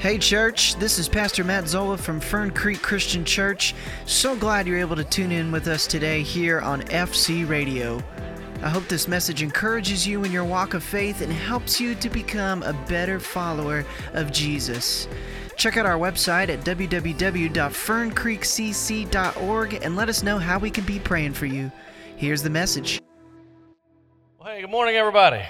Hey, church, this is Pastor Matt Zola from Fern Creek Christian Church. So glad you're able to tune in with us today here on FC Radio. I hope this message encourages you in your walk of faith and helps you to become a better follower of Jesus. Check out our website at www.ferncreekcc.org and let us know how we can be praying for you. Here's the message. Well, hey, good morning, everybody.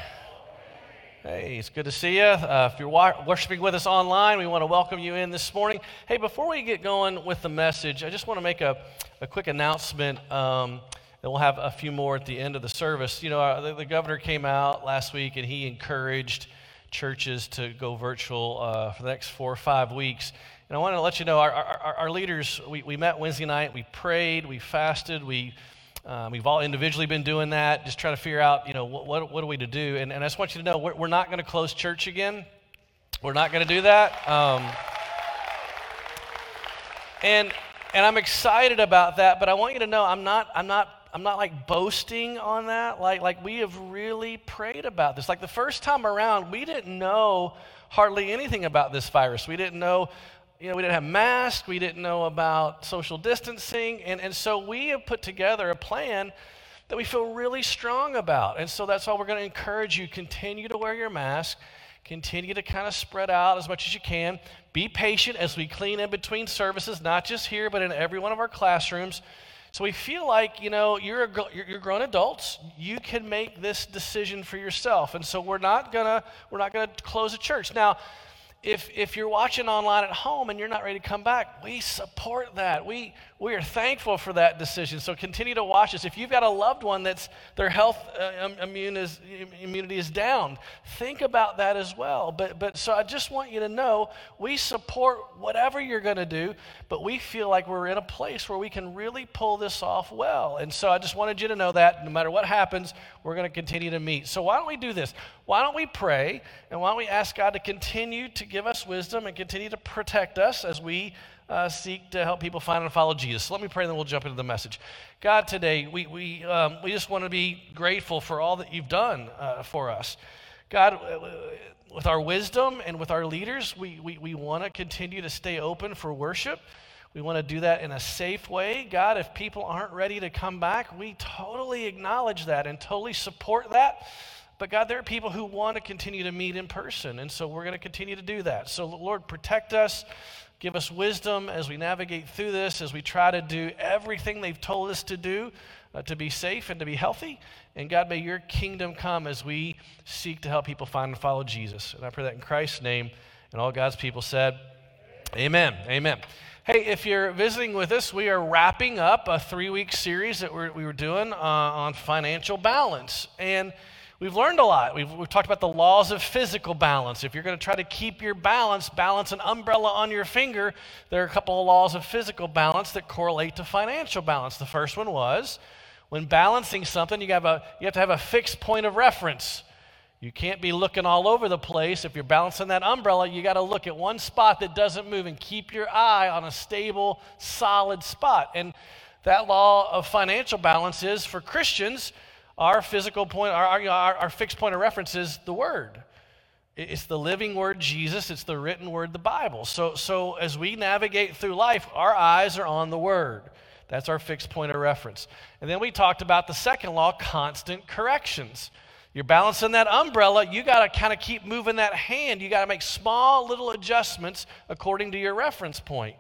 Hey, it's good to see you. Uh, if you're wa- worshiping with us online, we want to welcome you in this morning. Hey, before we get going with the message, I just want to make a, a quick announcement. Um, and we'll have a few more at the end of the service. You know, uh, the, the, governor came out last week and he encouraged churches to go virtual uh, for the next four or five weeks. And I want to let you know our, our, our leaders, we, we met Wednesday night, we prayed, we fasted, we um, we've all individually been doing that, just trying to figure out, you know, what, what, what are we to do? And, and I just want you to know we're, we're not going to close church again. We're not going to do that. Um, and, and I'm excited about that, but I want you to know I'm not, I'm not, I'm not like boasting on that. Like, like we have really prayed about this. Like the first time around, we didn't know hardly anything about this virus. We didn't know you know, we didn't have masks, we didn't know about social distancing, and, and so we have put together a plan that we feel really strong about. And so that's why we're going to encourage you continue to wear your mask, continue to kind of spread out as much as you can. Be patient as we clean in between services, not just here, but in every one of our classrooms. So we feel like, you know, you're, a, you're grown adults. You can make this decision for yourself. And so we're not going to we're not going to close a church. Now, if, if you're watching online at home and you're not ready to come back, we support that. We, we are thankful for that decision. So continue to watch us. If you've got a loved one that's their health uh, immune is, immunity is down, think about that as well. But, but so I just want you to know we support whatever you're going to do, but we feel like we're in a place where we can really pull this off well. And so I just wanted you to know that no matter what happens, we're going to continue to meet. So why don't we do this? Why don't we pray and why don't we ask God to continue to give us wisdom and continue to protect us as we uh, seek to help people find and follow Jesus. So let me pray, and then we'll jump into the message. God, today, we, we, um, we just want to be grateful for all that you've done uh, for us. God, with our wisdom and with our leaders, we, we, we want to continue to stay open for worship. We want to do that in a safe way. God, if people aren't ready to come back, we totally acknowledge that and totally support that. But God, there are people who want to continue to meet in person, and so we're going to continue to do that. So, Lord, protect us. Give us wisdom as we navigate through this, as we try to do everything they've told us to do uh, to be safe and to be healthy. And God, may your kingdom come as we seek to help people find and follow Jesus. And I pray that in Christ's name. And all God's people said, Amen. Amen. Hey, if you're visiting with us, we are wrapping up a three week series that we're, we were doing uh, on financial balance. And We've learned a lot. We've, we've talked about the laws of physical balance. If you're going to try to keep your balance, balance an umbrella on your finger, there are a couple of laws of physical balance that correlate to financial balance. The first one was when balancing something, you have, a, you have to have a fixed point of reference. You can't be looking all over the place. If you're balancing that umbrella, you got to look at one spot that doesn't move and keep your eye on a stable, solid spot. And that law of financial balance is for Christians our physical point, our, our, our fixed point of reference is the Word. It's the living word Jesus, it's the written word the Bible. So, so as we navigate through life, our eyes are on the Word. That's our fixed point of reference. And then we talked about the second law constant corrections. You're balancing that umbrella, you got to kind of keep moving that hand. You got to make small little adjustments according to your reference point.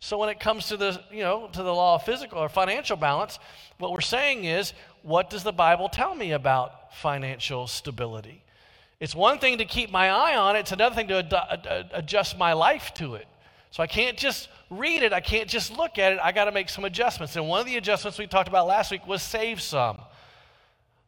So when it comes to the, you know, to the law of physical or financial balance, what we're saying is, what does the Bible tell me about financial stability? It's one thing to keep my eye on it, it's another thing to ad- ad- adjust my life to it. So I can't just read it, I can't just look at it, I got to make some adjustments. And one of the adjustments we talked about last week was save some.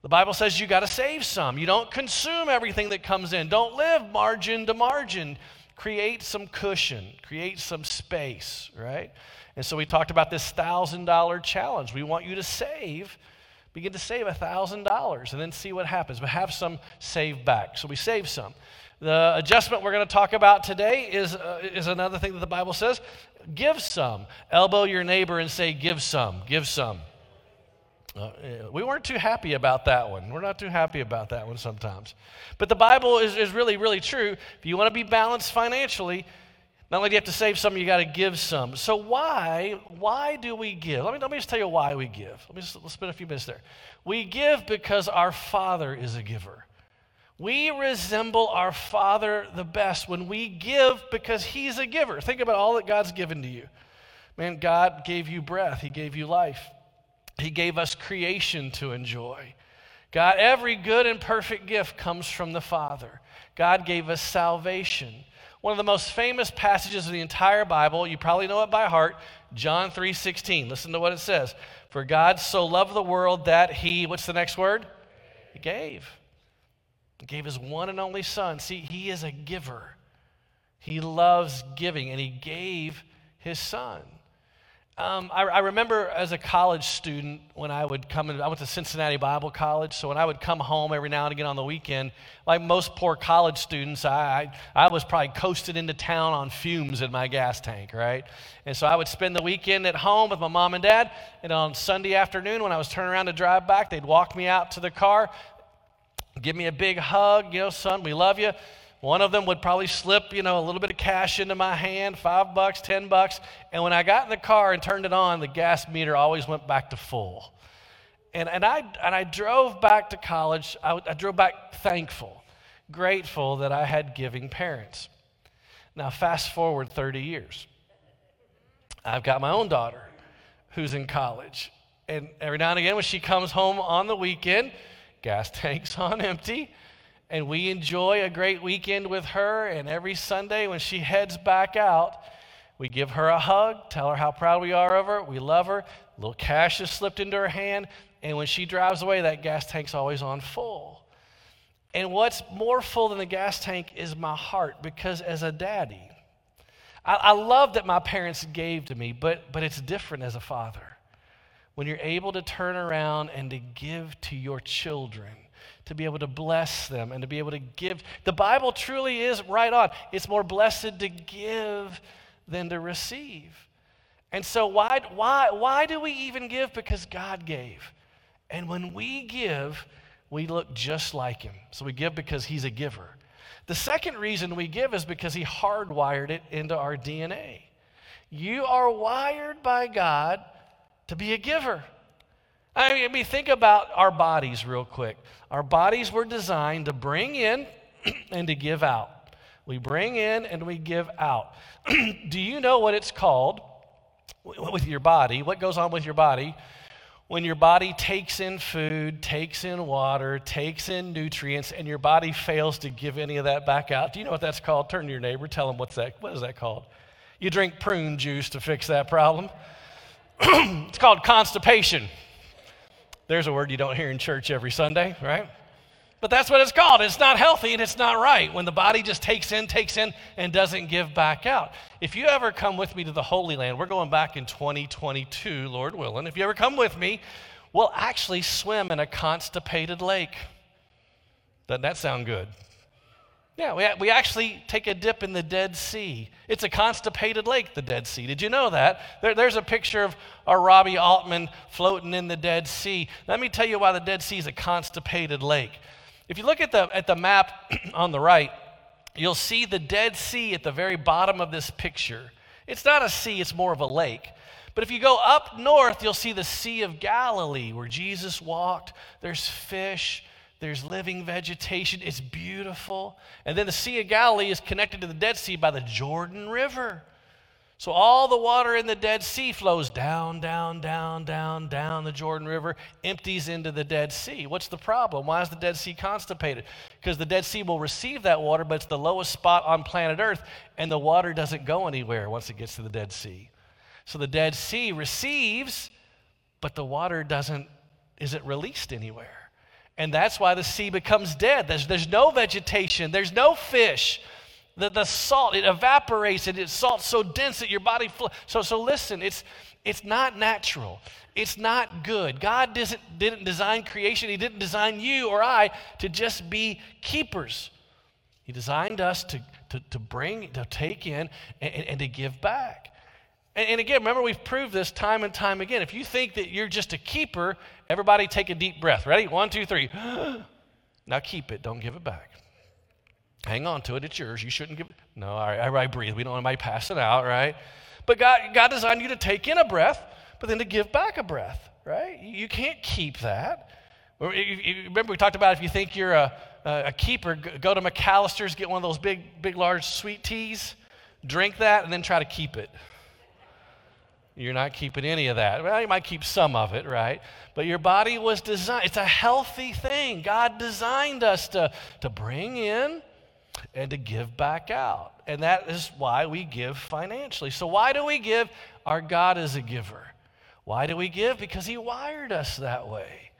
The Bible says you got to save some. You don't consume everything that comes in. Don't live margin to margin create some cushion, create some space, right? And so we talked about this $1,000 challenge. We want you to save, begin to save $1,000 and then see what happens, but have some saved back. So we save some. The adjustment we're going to talk about today is, uh, is another thing that the Bible says give some. Elbow your neighbor and say, give some, give some. Uh, we weren't too happy about that one. We're not too happy about that one sometimes. But the Bible is, is really, really true. If you want to be balanced financially, Not only do you have to save some, you got to give some. So why, why do we give? Let me, let me just tell you why we give. Let me just let's spend a few minutes there. We give because our Father is a giver. We resemble our Father the best when we give because He's a giver. Think about all that God's given to you. Man, God gave you breath, He gave you life, He gave us creation to enjoy. God, every good and perfect gift comes from the Father. God gave us salvation. One of the most famous passages of the entire Bible, you probably know it by heart, John 3:16. Listen to what it says. For God so loved the world that he, what's the next word? He gave. He gave his one and only son. See, he is a giver. He loves giving, and he gave his son. Um, I, I, remember as a college student when I would come in, I went to Cincinnati Bible College, so when I would come home every now and again on the weekend, like most poor college students, I, I, I was probably coasted into town on fumes in my gas tank, right? And so I would spend the weekend at home with my mom and dad, and on Sunday afternoon when I was turning around to drive back, they'd walk me out to the car, give me a big hug, you know, son, we love you. One of them would probably slip, you know, a little bit of cash into my hand, five bucks, ten bucks. And when I got in the car and turned it on, the gas meter always went back to full. And, and, I, and I drove back to college. I, I drove back thankful, grateful that I had giving parents. Now, fast forward 30 years. I've got my own daughter who's in college. And every now and again, when she comes home on the weekend, gas tank's on empty and we enjoy a great weekend with her. And every Sunday when she heads back out, we give her a hug, tell her how proud we are of her, we love her. A little cash is slipped into her hand, and when she drives away, that gas tank's always on full. And what's more full than the gas tank is my heart, because as a daddy, I, I love that my parents gave to me, but, but it's different as a father. When you're able to turn around and to give to your children to be able to bless them and to be able to give. The Bible truly is right on. It's more blessed to give than to receive. And so, why, why, why do we even give? Because God gave. And when we give, we look just like Him. So, we give because He's a giver. The second reason we give is because He hardwired it into our DNA. You are wired by God to be a giver. I mean, think about our bodies real quick. Our bodies were designed to bring in and to give out. We bring in and we give out. Do you know what it's called with your body? What goes on with your body? When your body takes in food, takes in water, takes in nutrients, and your body fails to give any of that back out. Do you know what that's called? Turn to your neighbor, tell them what's that, what is that called? You drink prune juice to fix that problem. it's called constipation. There's a word you don't hear in church every Sunday, right? But that's what it's called. It's not healthy and it's not right when the body just takes in, takes in, and doesn't give back out. If you ever come with me to the Holy Land, we're going back in 2022, Lord willing. If you ever come with me, we'll actually swim in a constipated lake. Doesn't that sound good? Yeah, we, we actually take a dip in the Dead Sea. It's a constipated lake, the Dead Sea. Did you know that? There, there's a picture of our Robbie Altman floating in the Dead Sea. Let me tell you why the Dead Sea is a constipated lake. If you look at the, at the map on the right, you'll see the Dead Sea at the very bottom of this picture. It's not a sea, it's more of a lake. But if you go up north, you'll see the Sea of Galilee where Jesus walked. There's fish, there's living vegetation. It's beautiful. And then the Sea of Galilee is connected to the Dead Sea by the Jordan River. So all the water in the Dead Sea flows down, down, down, down, down the Jordan River, empties into the Dead Sea. What's the problem? Why is the Dead Sea constipated? Because the Dead Sea will receive that water, but it's the lowest spot on planet Earth, and the water doesn't go anywhere once it gets to the Dead Sea. So the Dead Sea receives, but the water doesn't isn't released anywhere. And that's why the sea becomes dead. There's, there's no vegetation, there's no fish. The, the salt, it evaporates and it's salt so dense that your body fl- so so listen, it's it's not natural. It's not good. God didn't, didn't design creation. He didn't design you or I to just be keepers. He designed us to, to, to bring, to take in, and, and to give back. And, and again, remember, we've proved this time and time again. If you think that you're just a keeper, everybody take a deep breath. Ready? One, two, three. now keep it, don't give it back. Hang on to it. It's yours. You shouldn't give. it. No, all right, all right, breathe. We don't want anybody passing out, right? But God, God designed you to take in a breath, but then to give back a breath, right? You can't keep that. Remember, we talked about if you think you're a, a keeper, go to McAlister's, get one of those big, big, large sweet teas, drink that, and then try to keep it. You're not keeping any of that. Well, you might keep some of it, right? But your body was designed, it's a healthy thing. God designed us to, to bring in and to give back out. And that is why we give financially. So, why do we give? Our God is a giver. Why do we give? Because He wired us that way.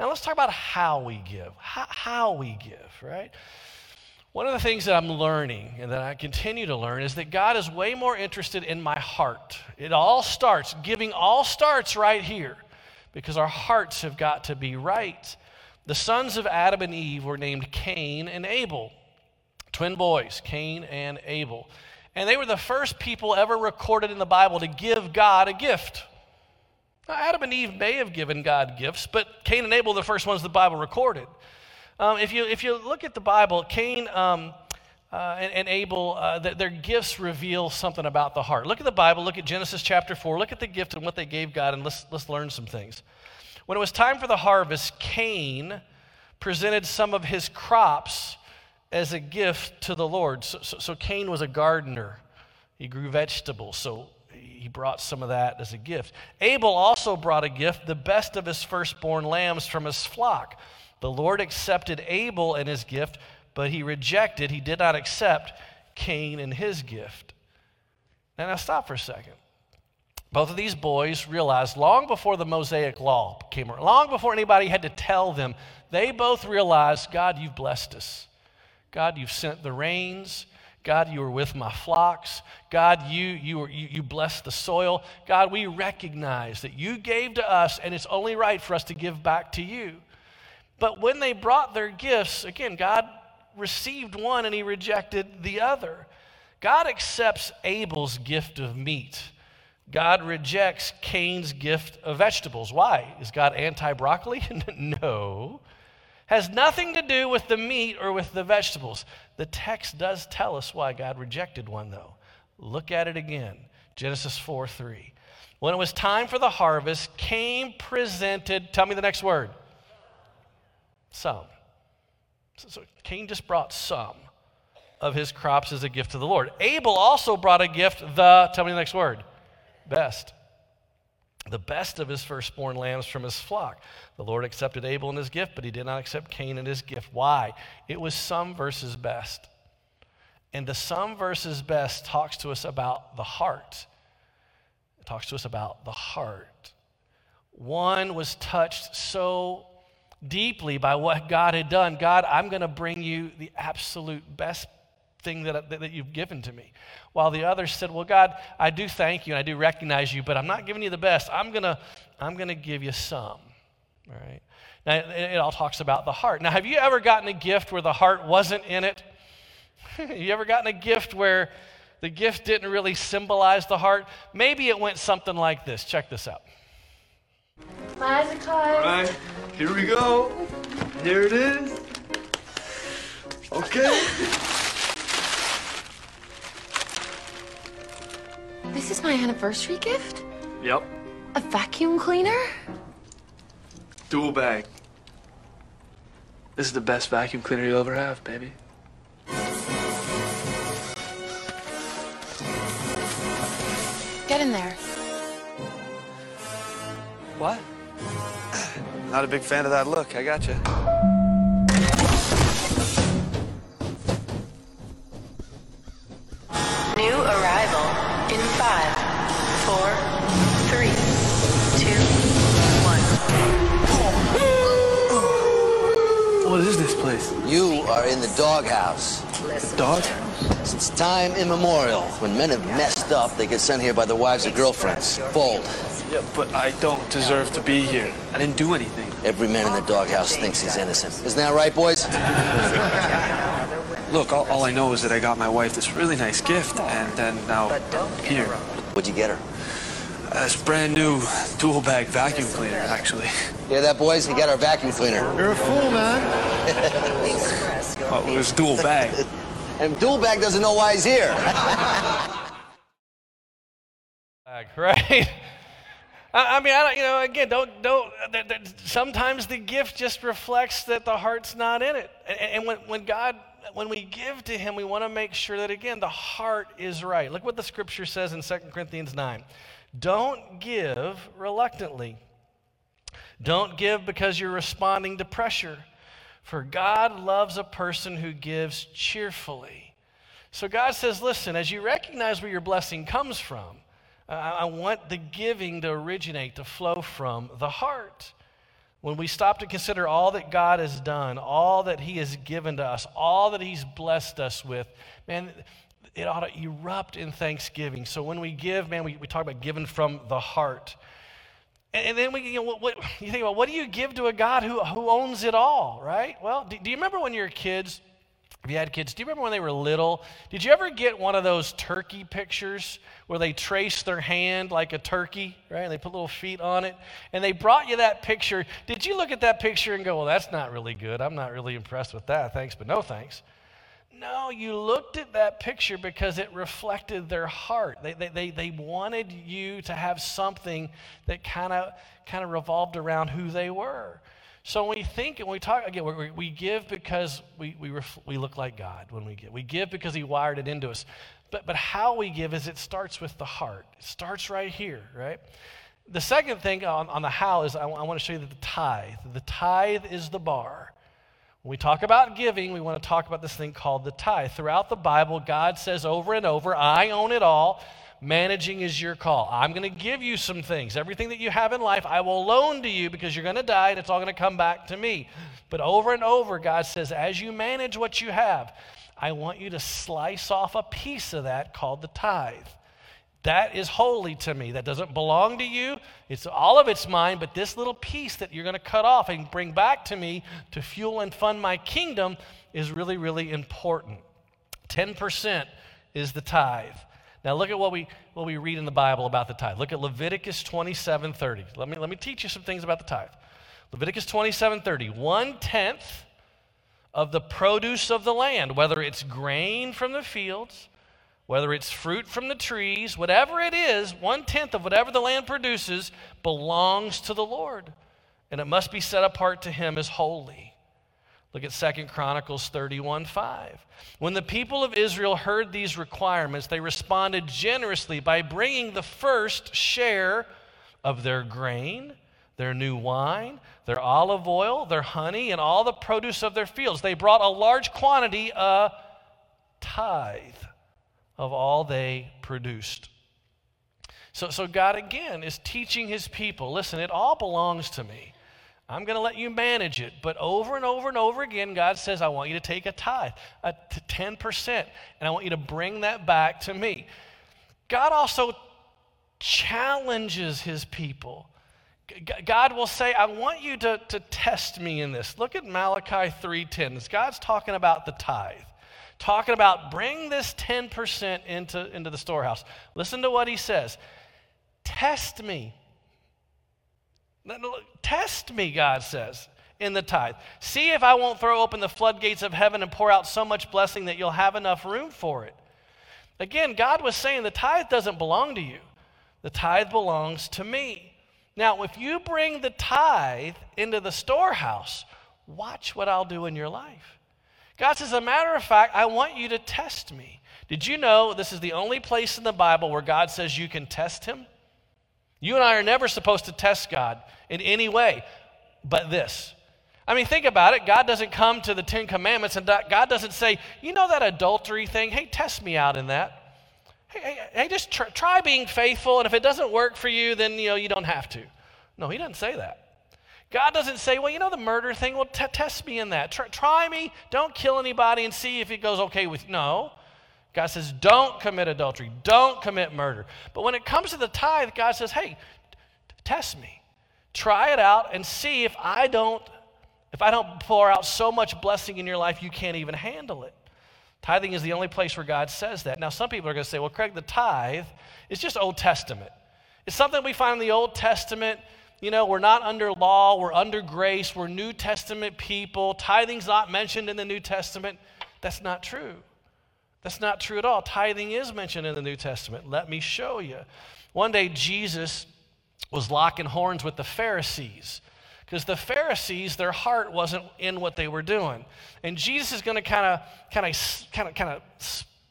Now, let's talk about how we give. How, how we give, right? One of the things that I'm learning and that I continue to learn is that God is way more interested in my heart. It all starts, giving all starts right here because our hearts have got to be right. The sons of Adam and Eve were named Cain and Abel, twin boys, Cain and Abel. And they were the first people ever recorded in the Bible to give God a gift. Now, Adam and Eve may have given God gifts, but Cain and Abel are the first ones the Bible recorded. Um, if, you, if you look at the Bible, Cain um, uh, and, and, Abel, uh, th- their gifts reveal something about the heart. Look at the Bible, look at Genesis chapter 4, look at the gift and what they gave God, and let's, let's learn some things. When it was time for the harvest, Cain presented some of his crops as a gift to the Lord. So, so, so Cain was a gardener, he grew vegetables. So he brought some of that as a gift. Abel also brought a gift, the best of his firstborn lambs from his flock. The Lord accepted Abel and his gift, but he rejected, he did not accept Cain and his gift. Now, now stop for a second. Both of these boys realized long before the Mosaic law came around, long before anybody had to tell them, they both realized, God, you've blessed us. God, you've sent the rains. God, you are with my flocks. God, you, you, you, you bless the soil. God, we recognize that you gave to us, and it's only right for us to give back to you. But when they brought their gifts, again, God received one and he rejected the other. God accepts Abel's gift of meat. God rejects Cain's gift of vegetables. Why? Is God anti broccoli? no. Has nothing to do with the meat or with the vegetables. The text does tell us why God rejected one, though. Look at it again Genesis 4 3. When it was time for the harvest, Cain presented, tell me the next word some. So Cain just brought some of his crops as a gift to the Lord. Abel also brought a gift, the, tell me the next word, best. The best of his firstborn lambs from his flock. The Lord accepted Abel and his gift, but he did not accept Cain and his gift. Why? It was some versus best. And the some versus best talks to us about the heart. It talks to us about the heart. One was touched so deeply by what God had done. God, I'm going to bring you the absolute best thing that, that, that you've given to me. While the other said, Well, God, I do thank you and I do recognize you, but I'm not giving you the best. I'm going to I'm going to give you some. All right. Now, it, it all talks about the heart. Now, have you ever gotten a gift where the heart wasn't in it? you ever gotten a gift where the gift didn't really symbolize the heart? Maybe it went something like this. Check this out. All right, here we go. Here it is. Okay. This is my anniversary gift? Yep. A vacuum cleaner? Dual bag. This is the best vacuum cleaner you'll ever have, baby. Get in there. What? Not a big fan of that look. I got you. New arrival in five, four, three, two, one. What is this place? You are in the doghouse. The doghouse? Since time immemorial, when men have messed up, they get sent here by their wives or girlfriends. Bold. Yeah, but I don't deserve to be here. I didn't do anything. Every man in the doghouse thinks he's innocent. Isn't that right, boys? Look, all, all, I know is that I got my wife this really nice gift, and then now here. What'd you get her? Uh, this brand new dual bag vacuum cleaner, actually. Hear that, boys? He got our vacuum cleaner. You're a fool, man. well, it was dual bag. And dual bag doesn't know why he's here. right? I, mean, I don't, you know, again, don't, don't, th- th- sometimes the gift just reflects that the heart's not in it. And, and when, when God, when we give to Him, we want to make sure that, again, the heart is right. Look what the scripture says in 2 Corinthians 9. Don't give reluctantly. Don't give because you're responding to pressure. For God loves a person who gives cheerfully. So God says, listen, as you recognize where your blessing comes from, I want the giving to originate, to flow from the heart. When we stop to consider all that God has done, all that He has given to us, all that He's blessed us with, man, it ought to erupt in thanksgiving. So when we give, man, we, we talk about giving from the heart. And, and then we, you know, what, what, you think about what do you give to a God who, who owns it all, right? Well, do, do you remember when you were kids? If you had kids, do you remember when they were little? Did you ever get one of those turkey pictures where they trace their hand like a turkey, right? And they put little feet on it. And they brought you that picture. Did you look at that picture and go, well, that's not really good. I'm not really impressed with that. Thanks, but no thanks. No, you looked at that picture because it reflected their heart. They, they, they, they wanted you to have something that kind of kind of revolved around who they were. So when we think and we talk again, we, we give because we, we, ref, we look like God when we give. We give because He wired it into us. But, but how we give is it starts with the heart. It starts right here, right? The second thing on, on the how is I, I want to show you that the tithe. The tithe is the bar. When we talk about giving, we want to talk about this thing called the tithe. Throughout the Bible, God says over and over, I own it all. Managing is your call. I'm going to give you some things. Everything that you have in life, I will loan to you because you're going to die and it's all going to come back to me. But over and over, God says, as you manage what you have, I want you to slice off a piece of that called the tithe. That is holy to me. That doesn't belong to you. It's all of it's mine, but this little piece that you're going to cut off and bring back to me to fuel and fund my kingdom is really, really important. 10% is the tithe. Now look at what we what we read in the Bible about the tithe. Look at Leviticus 27:30. Let me let me teach you some things about the tithe. Leviticus 27 30. One tenth of the produce of the land, whether it's grain from the fields whether it's fruit from the trees, whatever it is, one tenth of whatever the land produces belongs to the Lord, and it must be set apart to Him as holy. Look at Second Chronicles 31 5. When the people of Israel heard these requirements, they responded generously by bringing the first share of their grain, their new wine, their olive oil, their honey, and all the produce of their fields. They brought a large quantity, a tithe of all they produced. So, so God again is teaching his people listen, it all belongs to me. I'm going to let you manage it. But over and over and over again, God says, I want you to take a tithe, a t- 10%, and I want you to bring that back to me. God also challenges his people. God will say, I want you to, to test me in this. Look at Malachi 3.10. God's talking about the tithe talking about bring this 10% into, into the storehouse. Listen to what he says Test me. Test me, God says, in the tithe. See if I won't throw open the floodgates of heaven and pour out so much blessing that you'll have enough room for it. Again, God was saying the tithe doesn't belong to you, the tithe belongs to me. Now, if you bring the tithe into the storehouse, watch what I'll do in your life. God says, as a matter of fact, I want you to test me. Did you know this is the only place in the Bible where God says you can test him? You and I are never supposed to test God in any way but this. I mean, think about it. God doesn't come to the Ten Commandments and God doesn't say, you know that adultery thing? Hey, test me out in that. Hey, hey, hey just try, try being faithful, and if it doesn't work for you, then you know you don't have to. No, he doesn't say that. God doesn't say, well, you know the murder thing? Well, t- test me in that. Try, try me. Don't kill anybody and see if it goes okay with you. No. God says, don't commit adultery. Don't commit murder. But when it comes to the tithe, God says, hey, test me. Try it out and see if I don't if I don't pour out so much blessing in your life you can't even handle it. Tithing is the only place where God says that. Now, some people are going to say, well, Craig, the tithe is just Old Testament. It's something we find in the Old Testament you know, we're not under law, we're under grace, we're New Testament people. Tithing's not mentioned in the New Testament. That's not true. That's not true at all. Tithing is mentioned in the New Testament. Let me show you. One day, Jesus was locking horns with the Pharisees because the Pharisees, their heart wasn't in what they were doing. And Jesus is going to kind of, kind of, kind of, kind of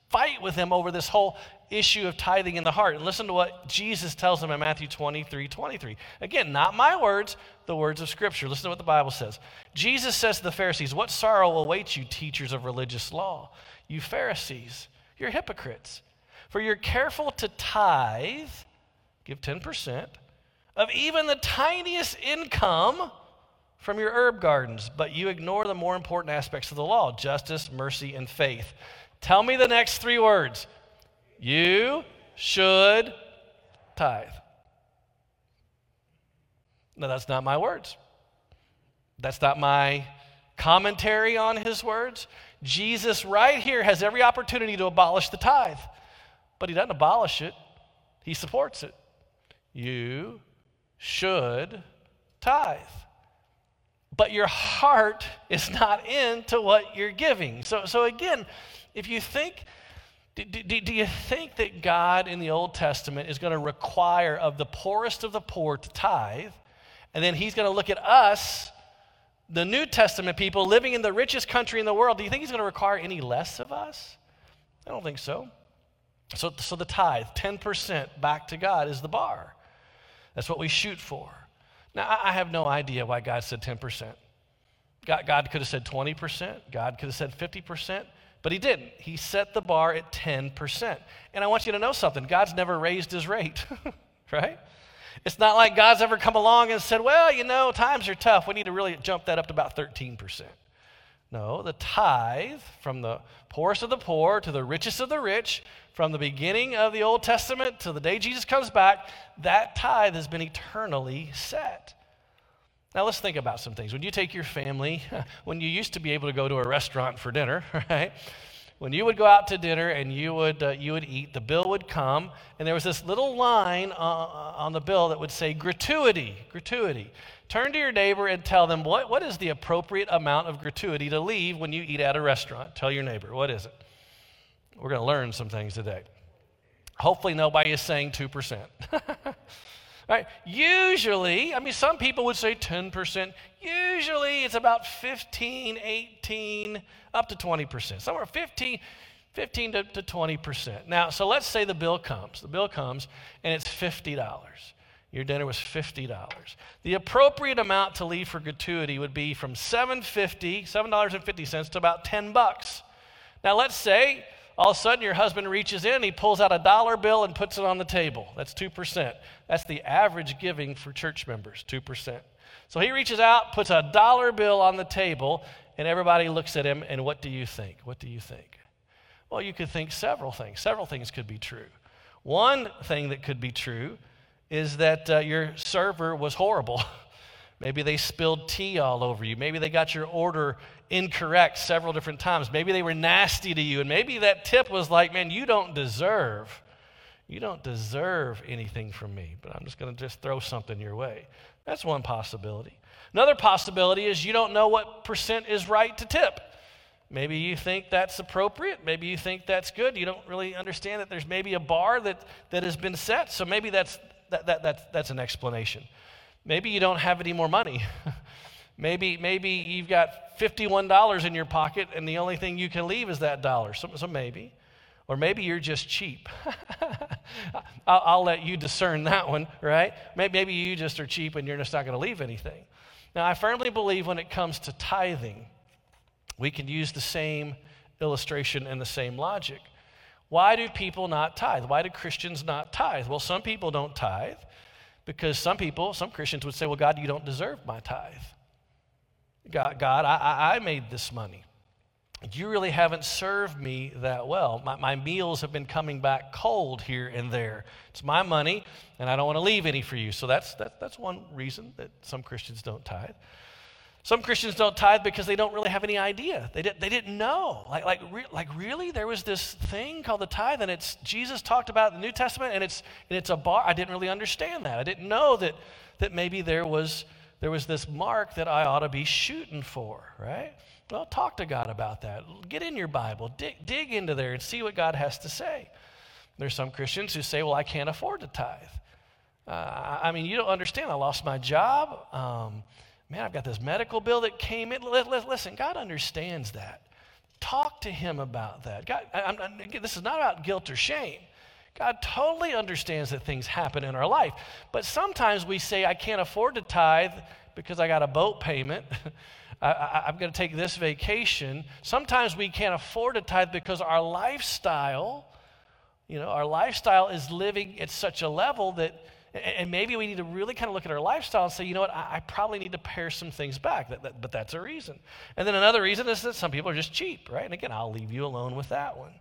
fight with them over this whole issue of tithing in the heart. And listen to what Jesus tells them in Matthew 23 23. Again, not my words, the words of Scripture. Listen to what the Bible says. Jesus says to the Pharisees, What sorrow awaits you, teachers of religious law? You Pharisees, you're hypocrites. For you're careful to tithe, give 10%, of even the tiniest income from your herb gardens, but you ignore the more important aspects of the law justice, mercy, and faith. Tell me the next three words you should tithe. No, that's not my words. That's not my commentary on his words. Jesus, right here, has every opportunity to abolish the tithe, but he doesn't abolish it, he supports it. You should tithe. But your heart is not into what you're giving. So, so again, if you think do, do, do, you think that God in the Old Testament is going to require of the poorest of the poor to tithe? And then he's going to look at us, the New Testament people living in the richest country in the world. Do you think he's going to require any less of us? I don't think so. So, so the tithe, 10% back to God, is the bar. That's what we shoot for. Now, I, I have no idea why God said 10%. God, God could have said 20%, God could have said 50%. But he didn't. He set the bar at 10%. And I want you to know something God's never raised his rate, right? It's not like God's ever come along and said, well, you know, times are tough. We need to really jump that up to about 13%. No, the tithe from the poorest of the poor to the richest of the rich, from the beginning of the Old Testament to the day Jesus comes back, that tithe has been eternally set. Now let's think about some things. When you take your family, when you used to be able to go to a restaurant for dinner, right? When you would go out to dinner and you would, uh, you would eat, the bill would come, and there was this little line uh, uh, on the bill that would say gratuity, gratuity. Turn to your neighbor and tell them what, what is the appropriate amount of gratuity to leave when you eat at a restaurant. Tell your neighbor, what is it? We're going to learn some things today. Hopefully, nobody is saying 2%. Right? Usually, I mean, some people would say 10%. Usually, it's about 15, 18, up to 20%. Somewhere 15, 15 to, to 20%. Now, so let's say the bill comes. The bill comes and it's $50. Your dinner was $50. The appropriate amount to leave for gratuity would be from $7.50, $7.50 to about 10 bucks. Now, let's say all of a sudden your husband reaches in, he pulls out a dollar bill and puts it on the table. That's 2%. That's the average giving for church members, 2%. So he reaches out, puts a dollar bill on the table, and everybody looks at him, and what do you think? What do you think? Well, you could think several things. Several things could be true. One thing that could be true is that uh, your server was horrible. Maybe they spilled tea all over you. Maybe they got your order incorrect several different times. Maybe they were nasty to you. And maybe that tip was like, man, you don't deserve, you don't deserve anything from me, but I'm just going to just throw something your way. That's one possibility. Another possibility is you don't know what percent is right to tip. Maybe you think that's appropriate. Maybe you think that's good. You don't really understand that there's maybe a bar that, that has been set. So maybe that's, that, that, that, that's an explanation. Maybe you don't have any more money. maybe, maybe you've got $51 in your pocket and the only thing you can leave is that dollar. So, so maybe. Or maybe you're just cheap. I'll, I'll, let you discern that one, right? Maybe, maybe you just are cheap and you're just not going to leave anything. Now, I firmly believe when it comes to tithing, we can use the same illustration and the same logic. Why do people not tithe? Why do Christians not tithe? Well, some people don't tithe because some people, some Christians would say, Well, God, you don't deserve my tithe. God, God I, I made this money. You really haven't served me that well. My, my meals have been coming back cold here and there. It's my money, and I don't want to leave any for you. So that's, that, that's one reason that some Christians don't tithe. Some Christians don't tithe because they don't really have any idea. They, did, they didn't know. Like, like, re, like, really? There was this thing called the tithe, and it's Jesus talked about in the New Testament, and it's, and it's a bar. I didn't really understand that. I didn't know that, that maybe there was, there was this mark that I ought to be shooting for, right? Well, talk to God about that. Get in your Bible, dig, dig into there and see what God has to say. There's some Christians who say, well, I can't afford to tithe. Uh, I mean, you don't understand. I lost my job. Um, man, I've got this medical bill that came in. Listen, God understands that. Talk to Him about that. God, I'm, I'm, this is not about guilt or shame. God totally understands that things happen in our life. But sometimes we say, I can't afford to tithe because I got a boat payment. I, am going to take this vacation. Sometimes we can't afford to tithe because our lifestyle, you know, our lifestyle is living at such a level that and maybe we need to really kind of look at our lifestyle and say, you know what, I, probably need to pare some things back. But that's a reason. And then another reason is that some people are just cheap, right? And again, I'll leave you alone with that one.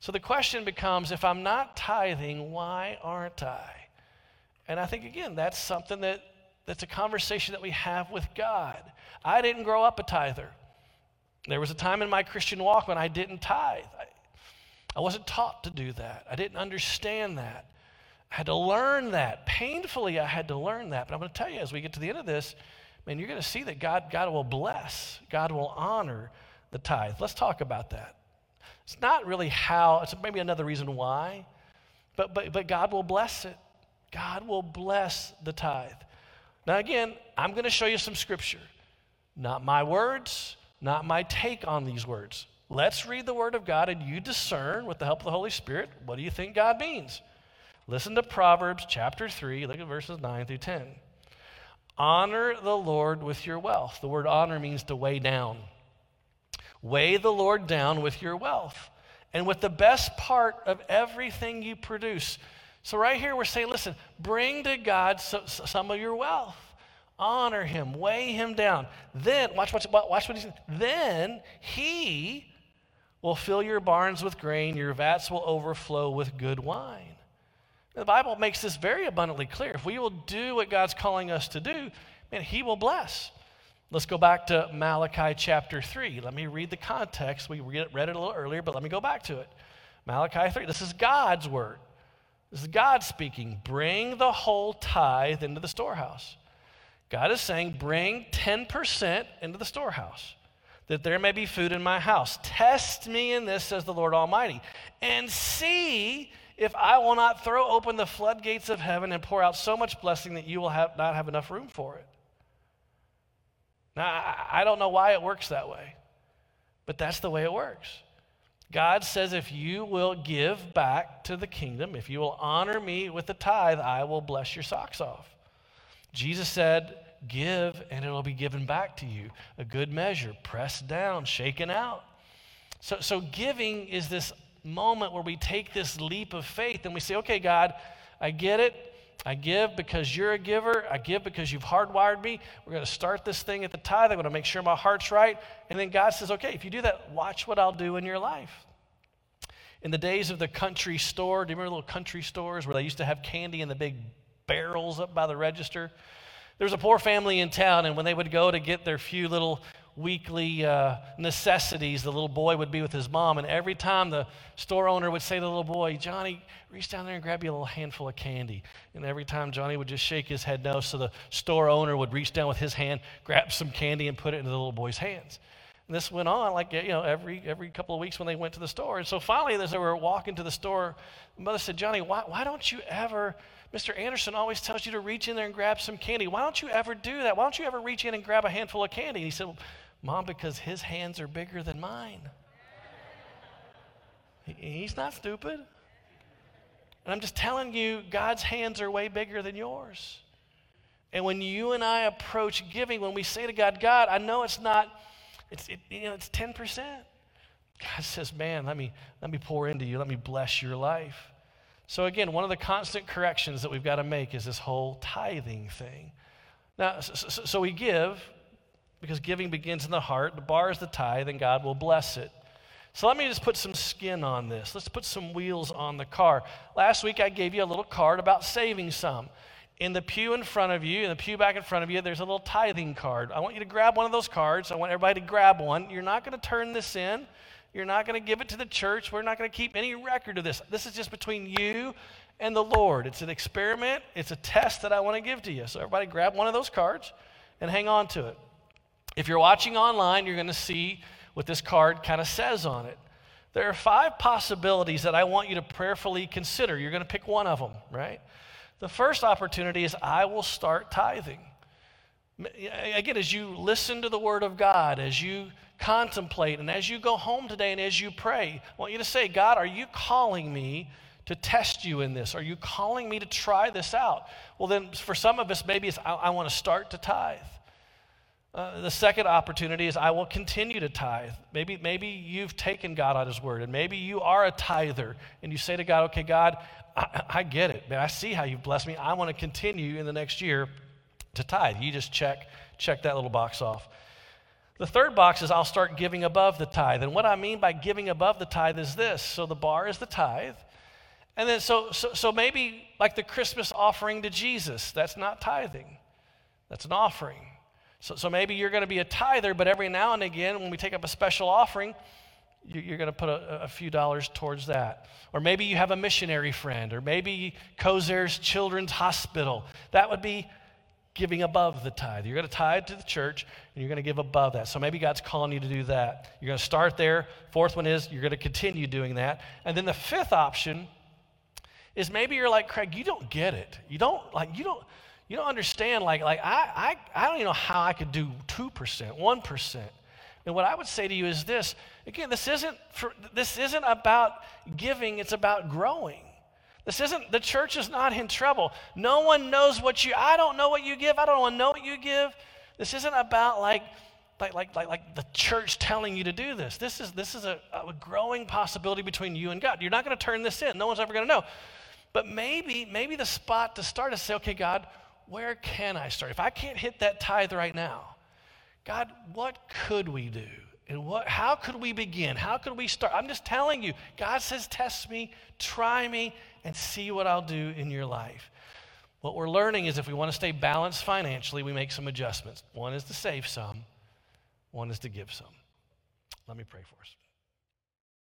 So the question becomes if I'm not tithing, why aren't I? And I think, again, that's something that, that's a conversation that we have with God. I didn't grow up a tither. There was a time in my Christian walk when I didn't tithe. I, I wasn't taught to do that, I didn't understand that. I had to learn that. Painfully, I had to learn that. But I'm going to tell you, as we get to the end of this, man, you're going to see that God, God will bless, God will honor the tithe. Let's talk about that. It's not really how, it's maybe another reason why, but, but, but God will bless it. God will bless the tithe. Now, again, I'm going to show you some scripture. Not my words, not my take on these words. Let's read the Word of God and you discern, with the help of the Holy Spirit, what do you think God means? Listen to Proverbs chapter 3, look at verses 9 through 10. Honor the Lord with your wealth. The word honor means to weigh down. Weigh the Lord down with your wealth and with the best part of everything you produce. So, right here, we're saying, listen, bring to God some of your wealth. Honor him, weigh him down. Then, watch, watch, watch what he says. Then he will fill your barns with grain, your vats will overflow with good wine. The Bible makes this very abundantly clear. If we will do what God's calling us to do, man, He will bless. Let's go back to Malachi chapter 3. Let me read the context. We read it, a little earlier, but let me go back to it. Malachi 3. This is God's word. This is God speaking. Bring the whole tithe into the storehouse. God is saying, bring 10% into the storehouse, that there may be food in my house. Test me in this, says the Lord Almighty, and see if I will not throw open the floodgates of heaven and pour out so much blessing that you will have, not have enough room for it. Now, I, I don't know why it works that way, but that's the way it works. God says, if you will give back to the kingdom, if you will honor me with the tithe, I will bless your socks off. Jesus said, Give and it'll be given back to you. A good measure, pressed down, shaken out. So, so giving is this moment where we take this leap of faith and we say, okay, God, I get it. I give because you're a giver. I give because you've hardwired me. We're going to start this thing at the tithe. I'm going to make sure my heart's right. And then God says, okay, if you do that, watch what I'll do in your life. In the days of the country store, do you remember little country stores where they used to have candy in the big barrels up by the register? There was a poor family in town, and when they would go to get their few little weekly uh, necessities, the little boy would be with his mom. And every time the store owner would say to the little boy, Johnny, reach down there and grab you a little handful of candy. And every time Johnny would just shake his head no. So the store owner would reach down with his hand, grab some candy, and put it into the little boy's hands. And this went on like, you know, every, every couple of weeks when they went to the store. And so finally, as they were walking to the store, the mother said, Johnny, why, why don't you ever, Mr. Anderson always tells you to reach in there and grab some candy. Why don't you ever do that? Why don't you ever reach in and grab a handful of candy? And he said, Mom, because his hands are bigger than mine. He's not stupid. And I'm just telling you, God's hands are way bigger than yours. And when you and I approach giving, when we say to God, God, I know it's not, it's, it, you know, it's 10%. God says, man, let me, let me pour into you. Let me bless your life. So again, one of the constant corrections that we've got to make is this whole tithing thing. Now, so, so we give, because giving begins in the heart. The bar is the tithe, and God will bless it. So let me just put some skin on this. Let's put some wheels on the car. Last week I gave you a little card about saving some. In the pew in front of you, in the pew back in front of you, there's a little tithing card. I want you to grab one of those cards. I want everybody to grab one. You're not going to turn this in. You're not going to give it to the church. We're not going to keep any record of this. This is just between you and the Lord. It's an experiment, it's a test that I want to give to you. So, everybody, grab one of those cards. and hang on to it. If you're watching online, you're going to see what this card kind of says on it. There are five possibilities that I want you to prayerfully consider. You're going to pick one of them, right? The first opportunity is I will start tithing. Again, as you listen to the Word of God, as you contemplate, and as you go home today and as you pray, I want you to say, God, are you calling me to test you in this? Are you calling me to try this out? Well, then for some of us, maybe it's I, I want to start to tithe. Uh, the second opportunity is I will continue to tithe. Maybe, maybe you've taken God at His word, and maybe you are a tither, and you say to God, okay, God, I, I get it. Man, I see how you've blessed me. I want to continue in the next year to tithe. You just check, check that little box off. The third box is I'll start giving above the tithe. And what I mean by giving above the tithe is this. So the bar is the tithe. And then so so so maybe like the Christmas offering to Jesus, that's not tithing. That's an offering. So, so maybe you're going to be a tither, but every now and again, when we take up a special offering, you're going to put a, a, few dollars towards that. Or maybe you have a missionary friend, or maybe Kosair's Children's Hospital. That would be giving above the tithe. You're going to tithe to the church, and you're going to give above that. So maybe God's calling you to do that. You're going to start there. Fourth one is you're going to continue doing that. And then the fifth option is maybe you're like Craig, you don't get it. You don't like you don't you don't understand like like I I, I don't even know how I could do 2%, 1%. And what I would say to you is this, again, this isn't for, this isn't about giving, it's about growing. This isn't, the church is not in trouble. No one knows what you, I don't know what you give. I don't know what you give. This isn't about like, like, like, like, like the church telling you to do this. This is, this is a, a growing possibility between you and God. You're not going to turn this in. No one's ever going to know. But maybe, maybe the spot to start is say, okay, God, where can I start? If I can't hit that tithe right now, God, what could we do? And what, how could we begin? How could we start? I'm just telling you, God says, test me, try me, and see what I'll do in your life. What we're learning is if we want to stay balanced financially, we make some adjustments. One is to save some, one is to give some. Let me pray for us.